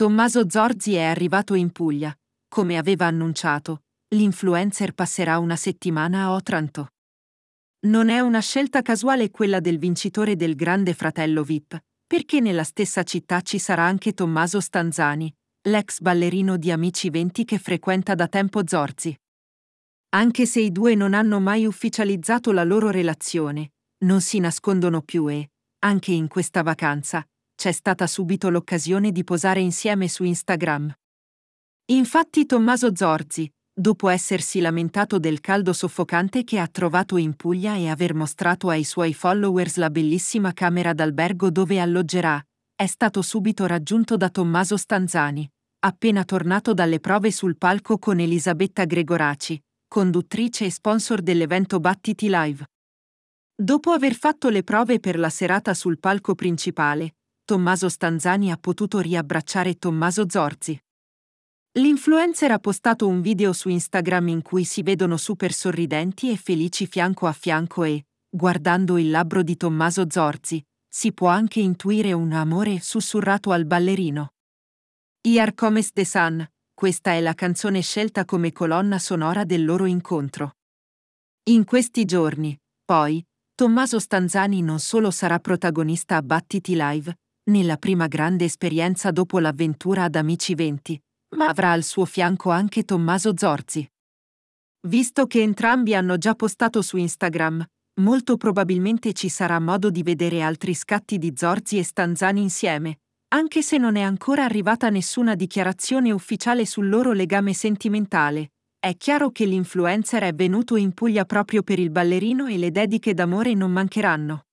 Tommaso Zorzi è arrivato in Puglia. Come aveva annunciato, l'influencer passerà una settimana a Otranto. Non è una scelta casuale quella del vincitore del Grande Fratello VIP, perché nella stessa città ci sarà anche Tommaso Stanzani, l'ex ballerino di Amici 20 che frequenta da tempo Zorzi. Anche se i due non hanno mai ufficializzato la loro relazione, non si nascondono più e, anche in questa vacanza, c'è stata subito l'occasione di posare insieme su Instagram. Infatti Tommaso Zorzi, dopo essersi lamentato del caldo soffocante che ha trovato in Puglia e aver mostrato ai suoi followers la bellissima camera d'albergo dove alloggerà, è stato subito raggiunto da Tommaso Stanzani, appena tornato dalle prove sul palco con Elisabetta Gregoraci, conduttrice e sponsor dell'evento Battiti Live. Dopo aver fatto le prove per la serata sul palco principale, Tommaso Stanzani ha potuto riabbracciare Tommaso Zorzi. L'influencer ha postato un video su Instagram in cui si vedono super sorridenti e felici fianco a fianco e, guardando il labbro di Tommaso Zorzi, si può anche intuire un amore sussurrato al ballerino. Iar Comes de Sun, questa è la canzone scelta come colonna sonora del loro incontro. In questi giorni, poi, Tommaso Stanzani non solo sarà protagonista a Battiti Live, nella prima grande esperienza dopo l'avventura ad Amici 20, ma avrà al suo fianco anche Tommaso Zorzi. Visto che entrambi hanno già postato su Instagram, molto probabilmente ci sarà modo di vedere altri scatti di Zorzi e Stanzani insieme, anche se non è ancora arrivata nessuna dichiarazione ufficiale sul loro legame sentimentale. È chiaro che l'influencer è venuto in Puglia proprio per il ballerino e le dediche d'amore non mancheranno.